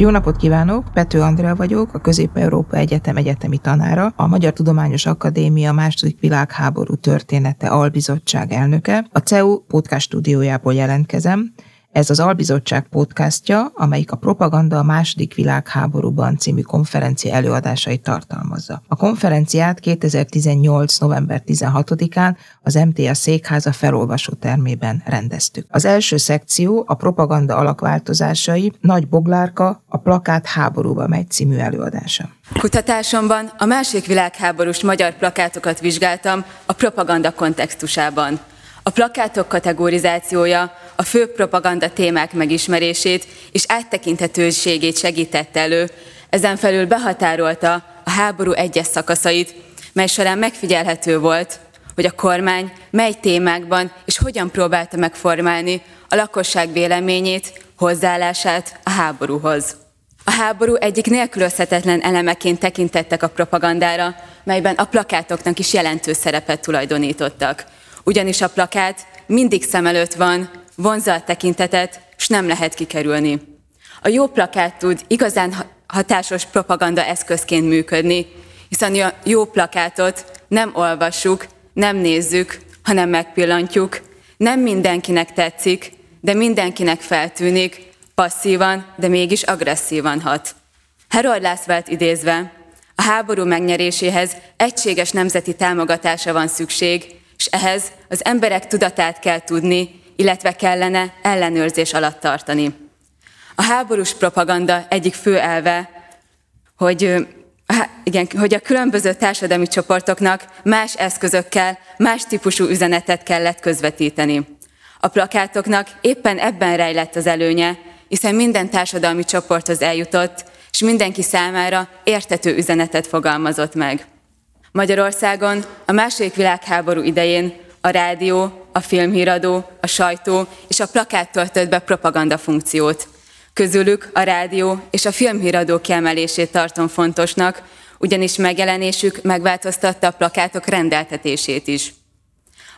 Jó napot kívánok! Pető Andrea vagyok, a Közép-Európa Egyetem egyetemi tanára, a Magyar Tudományos Akadémia második világháború története albizottság elnöke. A CEU podcast stúdiójából jelentkezem, ez az Albizottság podcastja, amelyik a Propaganda a második világháborúban című konferencia előadásait tartalmazza. A konferenciát 2018. november 16-án az MTA székháza felolvasó termében rendeztük. Az első szekció a propaganda alakváltozásai Nagy Boglárka, a plakát háborúba megy című előadása. Kutatásomban a második világháborús magyar plakátokat vizsgáltam a propaganda kontextusában. A plakátok kategorizációja a fő propaganda témák megismerését és áttekinthetőségét segítette elő, ezen felül behatárolta a háború egyes szakaszait, mely során megfigyelhető volt, hogy a kormány mely témákban és hogyan próbálta megformálni a lakosság véleményét, hozzáállását a háborúhoz. A háború egyik nélkülözhetetlen elemeként tekintettek a propagandára, melyben a plakátoknak is jelentős szerepet tulajdonítottak ugyanis a plakát mindig szem előtt van, vonza a tekintetet, és nem lehet kikerülni. A jó plakát tud igazán hatásos propaganda eszközként működni, hiszen a jó plakátot nem olvassuk, nem nézzük, hanem megpillantjuk. Nem mindenkinek tetszik, de mindenkinek feltűnik, passzívan, de mégis agresszívan hat. Herold Lászvált idézve, a háború megnyeréséhez egységes nemzeti támogatása van szükség, és ehhez az emberek tudatát kell tudni, illetve kellene ellenőrzés alatt tartani. A háborús propaganda egyik fő elve, hogy, igen, hogy a különböző társadalmi csoportoknak más eszközökkel, más típusú üzenetet kellett közvetíteni. A plakátoknak éppen ebben rejlett az előnye, hiszen minden társadalmi csoporthoz eljutott, és mindenki számára értető üzenetet fogalmazott meg. Magyarországon a második világháború idején a rádió, a filmhíradó, a sajtó és a plakát töltött be propaganda funkciót. Közülük a rádió és a filmhíradó kiemelését tartom fontosnak, ugyanis megjelenésük megváltoztatta a plakátok rendeltetését is.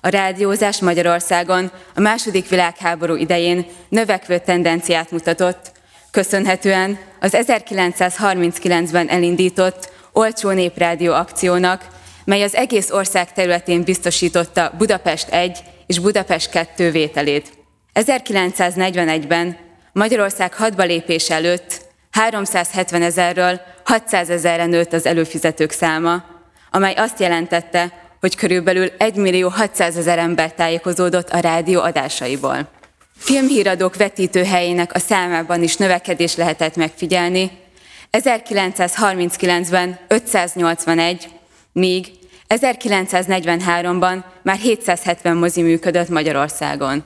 A rádiózás Magyarországon a második világháború idején növekvő tendenciát mutatott, köszönhetően az 1939-ben elindított olcsó néprádió akciónak, mely az egész ország területén biztosította Budapest 1 és Budapest 2 vételét. 1941-ben Magyarország hadba lépés előtt 370 ezerről 600 ezerre nőtt az előfizetők száma, amely azt jelentette, hogy körülbelül 1 millió 600 ezer ember tájékozódott a rádió adásaiból. Filmhíradók vetítőhelyének a számában is növekedés lehetett megfigyelni, 1939-ben 581, míg 1943-ban már 770 mozi működött Magyarországon.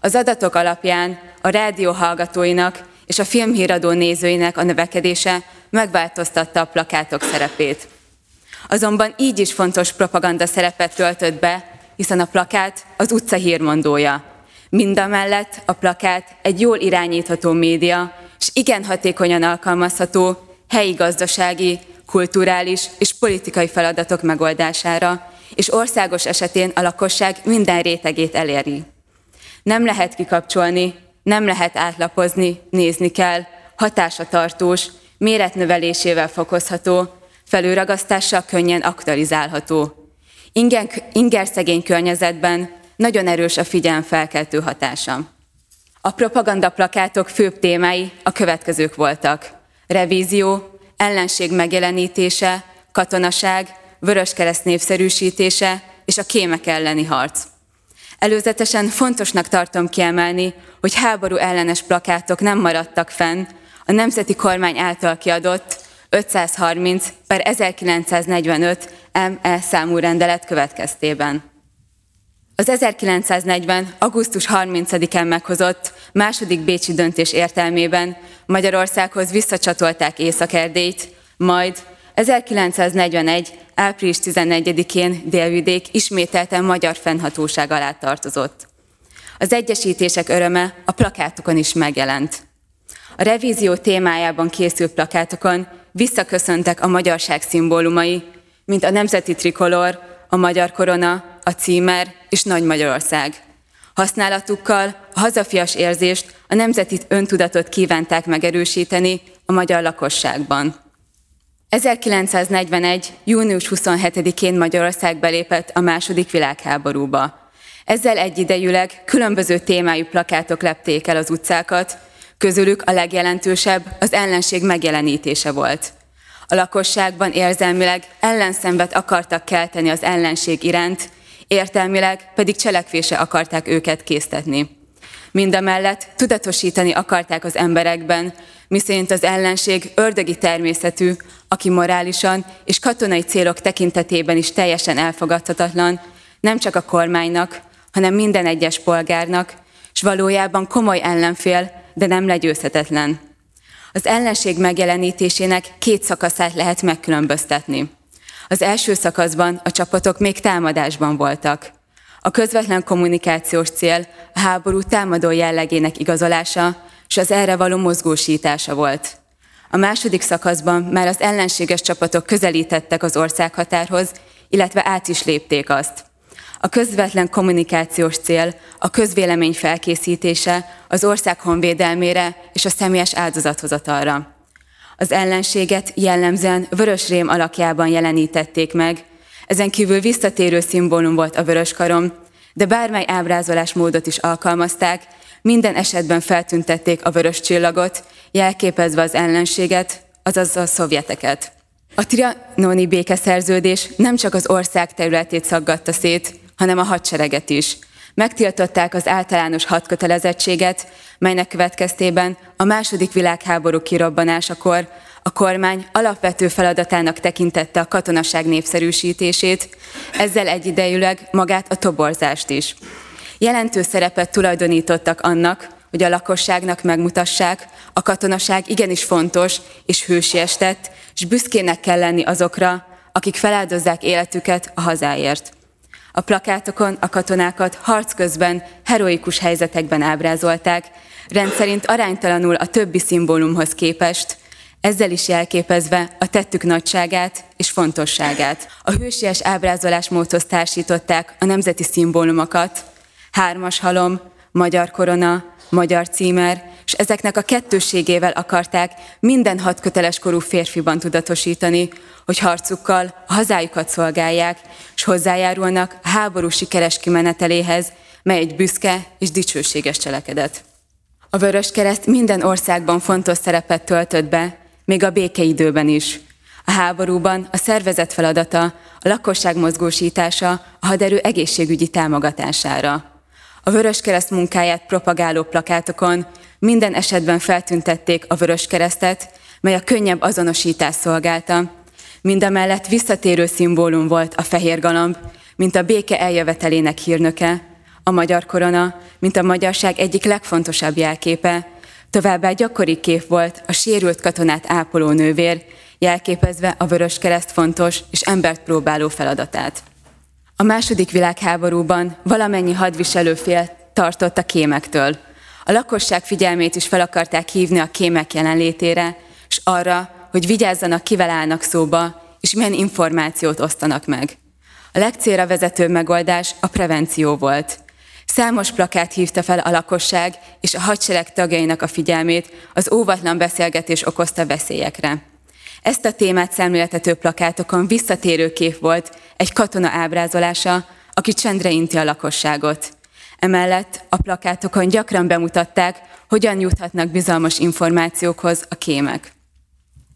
Az adatok alapján a rádió hallgatóinak és a filmhíradó nézőinek a növekedése megváltoztatta a plakátok szerepét. Azonban így is fontos propaganda szerepet töltött be, hiszen a plakát az utca hírmondója. Mindamellett a plakát egy jól irányítható média, és igen hatékonyan alkalmazható helyi gazdasági, kulturális és politikai feladatok megoldására, és országos esetén a lakosság minden rétegét eléri. Nem lehet kikapcsolni, nem lehet átlapozni, nézni kell, hatása tartós, méretnövelésével fokozható, felőragasztással könnyen aktualizálható. Ingen, inger szegény környezetben nagyon erős a figyelmfelkeltő hatása. A propagandaplakátok főbb témái a következők voltak. Revízió, ellenség megjelenítése, katonaság, vöröskereszt népszerűsítése és a kémek elleni harc. Előzetesen fontosnak tartom kiemelni, hogy háború ellenes plakátok nem maradtak fenn a nemzeti kormány által kiadott 530 per 1945 ME számú rendelet következtében. Az 1940. augusztus 30-án meghozott második bécsi döntés értelmében Magyarországhoz visszacsatolták Észak-Erdélyt, majd 1941. április 14-én délvidék ismételten magyar fennhatóság alá tartozott. Az egyesítések öröme a plakátokon is megjelent. A revízió témájában készült plakátokon visszaköszöntek a magyarság szimbólumai, mint a nemzeti trikolor, a magyar korona, a címer és Nagy Magyarország. Használatukkal a hazafias érzést, a nemzeti öntudatot kívánták megerősíteni a magyar lakosságban. 1941. június 27-én Magyarország belépett a második világháborúba. Ezzel egyidejűleg különböző témájú plakátok lepték el az utcákat, közülük a legjelentősebb az ellenség megjelenítése volt. A lakosságban érzelmileg ellenszembet akartak kelteni az ellenség iránt, értelmileg pedig cselekvése akarták őket késztetni. Mindamellett tudatosítani akarták az emberekben, miszerint az ellenség ördögi természetű, aki morálisan és katonai célok tekintetében is teljesen elfogadhatatlan, nem csak a kormánynak, hanem minden egyes polgárnak, és valójában komoly ellenfél, de nem legyőzhetetlen. Az ellenség megjelenítésének két szakaszát lehet megkülönböztetni. Az első szakaszban a csapatok még támadásban voltak. A közvetlen kommunikációs cél a háború támadó jellegének igazolása és az erre való mozgósítása volt. A második szakaszban már az ellenséges csapatok közelítettek az országhatárhoz, illetve át is lépték azt. A közvetlen kommunikációs cél a közvélemény felkészítése az ország honvédelmére és a személyes áldozathozatalra. Az ellenséget jellemzően vörös rém alakjában jelenítették meg, ezen kívül visszatérő szimbólum volt a vörös karom, de bármely ábrázolásmódot is alkalmazták, minden esetben feltüntették a vörös csillagot, jelképezve az ellenséget, azaz a szovjeteket. A trianoni békeszerződés nem csak az ország területét szaggatta szét, hanem a hadsereget is. Megtiltották az általános hadkötelezettséget, melynek következtében a második világháború kirobbanásakor a kormány alapvető feladatának tekintette a katonaság népszerűsítését, ezzel egyidejűleg magát a toborzást is. Jelentős szerepet tulajdonítottak annak, hogy a lakosságnak megmutassák, a katonaság igenis fontos és hősies tett, és büszkének kell lenni azokra, akik feláldozzák életüket a hazáért. A plakátokon a katonákat harc közben heroikus helyzetekben ábrázolták, rendszerint aránytalanul a többi szimbólumhoz képest, ezzel is jelképezve a tettük nagyságát és fontosságát. A hősies ábrázolásmódhoz társították a nemzeti szimbólumokat, hármas halom, magyar korona, magyar címer, és ezeknek a kettőségével akarták minden hadköteles korú férfiban tudatosítani, hogy harcukkal a hazájukat szolgálják, és hozzájárulnak a háború sikeres kimeneteléhez, mely egy büszke és dicsőséges cselekedet. A Vörös Kereszt minden országban fontos szerepet töltött be, még a békeidőben is. A háborúban a szervezet feladata a lakosság mozgósítása a haderő egészségügyi támogatására. A Vörös Kereszt munkáját propagáló plakátokon minden esetben feltüntették a Vörös Keresztet, mely a könnyebb azonosítás szolgálta. Mindamellett visszatérő szimbólum volt a fehér galamb, mint a béke eljövetelének hírnöke, a magyar korona, mint a magyarság egyik legfontosabb jelképe, továbbá gyakori kép volt a sérült katonát ápoló nővér, jelképezve a Vörös Kereszt fontos és embert próbáló feladatát. A második világháborúban valamennyi hadviselő fél tartott a kémektől. A lakosság figyelmét is fel akarták hívni a kémek jelenlétére, és arra, hogy vigyázzanak, kivel állnak szóba, és milyen információt osztanak meg. A legcélra vezető megoldás a prevenció volt. Számos plakát hívta fel a lakosság és a hadsereg tagjainak a figyelmét az óvatlan beszélgetés okozta veszélyekre. Ezt a témát szemléltető plakátokon visszatérő kép volt egy katona ábrázolása, aki csendre inti a lakosságot. Emellett a plakátokon gyakran bemutatták, hogyan juthatnak bizalmas információkhoz a kémek.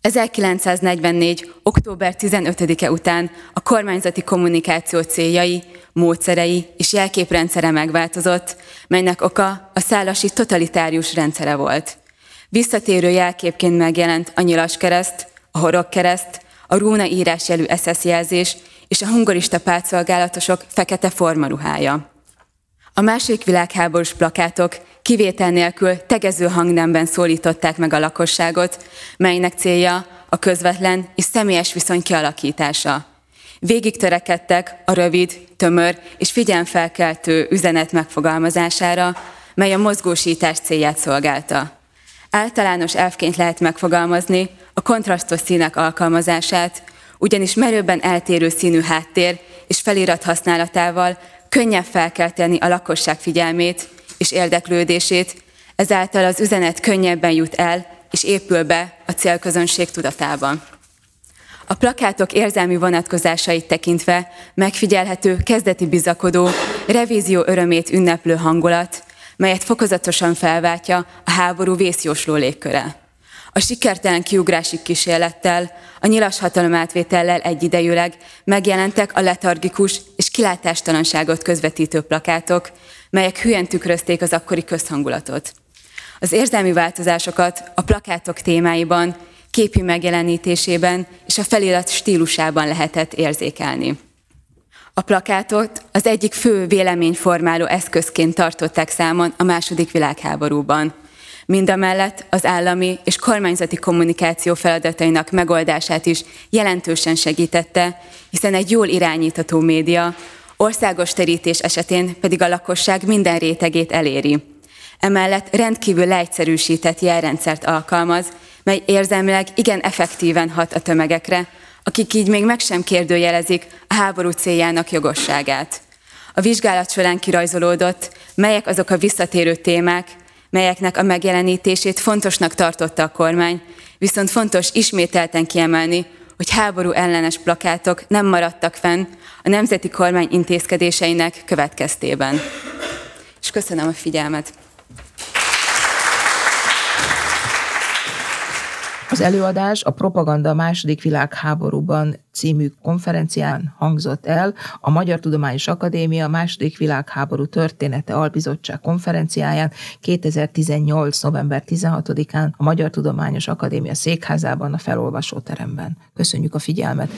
1944. október 15-e után a kormányzati kommunikáció céljai, módszerei és jelképrendszere megváltozott, melynek oka a szálasi totalitárius rendszere volt. Visszatérő jelképként megjelent a nyilas kereszt, a horog kereszt, a rúna írásjelű SS jelzés és a hungorista pártszolgálatosok fekete formaruhája. A második világháborús plakátok kivétel nélkül tegező hangnemben szólították meg a lakosságot, melynek célja a közvetlen és személyes viszony kialakítása. Végig törekedtek a rövid, tömör és figyelmfelkeltő üzenet megfogalmazására, mely a mozgósítás célját szolgálta. Általános elfként lehet megfogalmazni a kontrasztos színek alkalmazását, ugyanis merőben eltérő színű háttér és felirat használatával könnyebb felkelteni a lakosság figyelmét és érdeklődését, ezáltal az üzenet könnyebben jut el és épül be a célközönség tudatában. A plakátok érzelmi vonatkozásait tekintve megfigyelhető kezdeti bizakodó, revízió örömét ünneplő hangulat, melyet fokozatosan felváltja a háború vészjósló légköre. A sikertelen kiugrási kísérlettel, a nyilas hatalom átvétellel egyidejűleg megjelentek a letargikus kilátástalanságot közvetítő plakátok, melyek hülyen tükrözték az akkori közhangulatot. Az érzelmi változásokat a plakátok témáiban, képi megjelenítésében és a felirat stílusában lehetett érzékelni. A plakátot az egyik fő véleményformáló eszközként tartották számon a második világháborúban. Mindamellett az állami és kormányzati kommunikáció feladatainak megoldását is jelentősen segítette, hiszen egy jól irányítható média országos terítés esetén pedig a lakosság minden rétegét eléri. Emellett rendkívül leegyszerűsített jelrendszert alkalmaz, mely érzelmileg igen effektíven hat a tömegekre, akik így még meg sem kérdőjelezik a háború céljának jogosságát. A vizsgálat során kirajzolódott, melyek azok a visszatérő témák, melyeknek a megjelenítését fontosnak tartotta a kormány, viszont fontos ismételten kiemelni, hogy háború ellenes plakátok nem maradtak fenn a nemzeti kormány intézkedéseinek következtében. És köszönöm a figyelmet! Az előadás a Propaganda a második világháborúban című konferencián hangzott el a Magyar Tudományos Akadémia második világháború története albizottság konferenciáján 2018. november 16-án a Magyar Tudományos Akadémia székházában a felolvasóteremben. Köszönjük a figyelmet!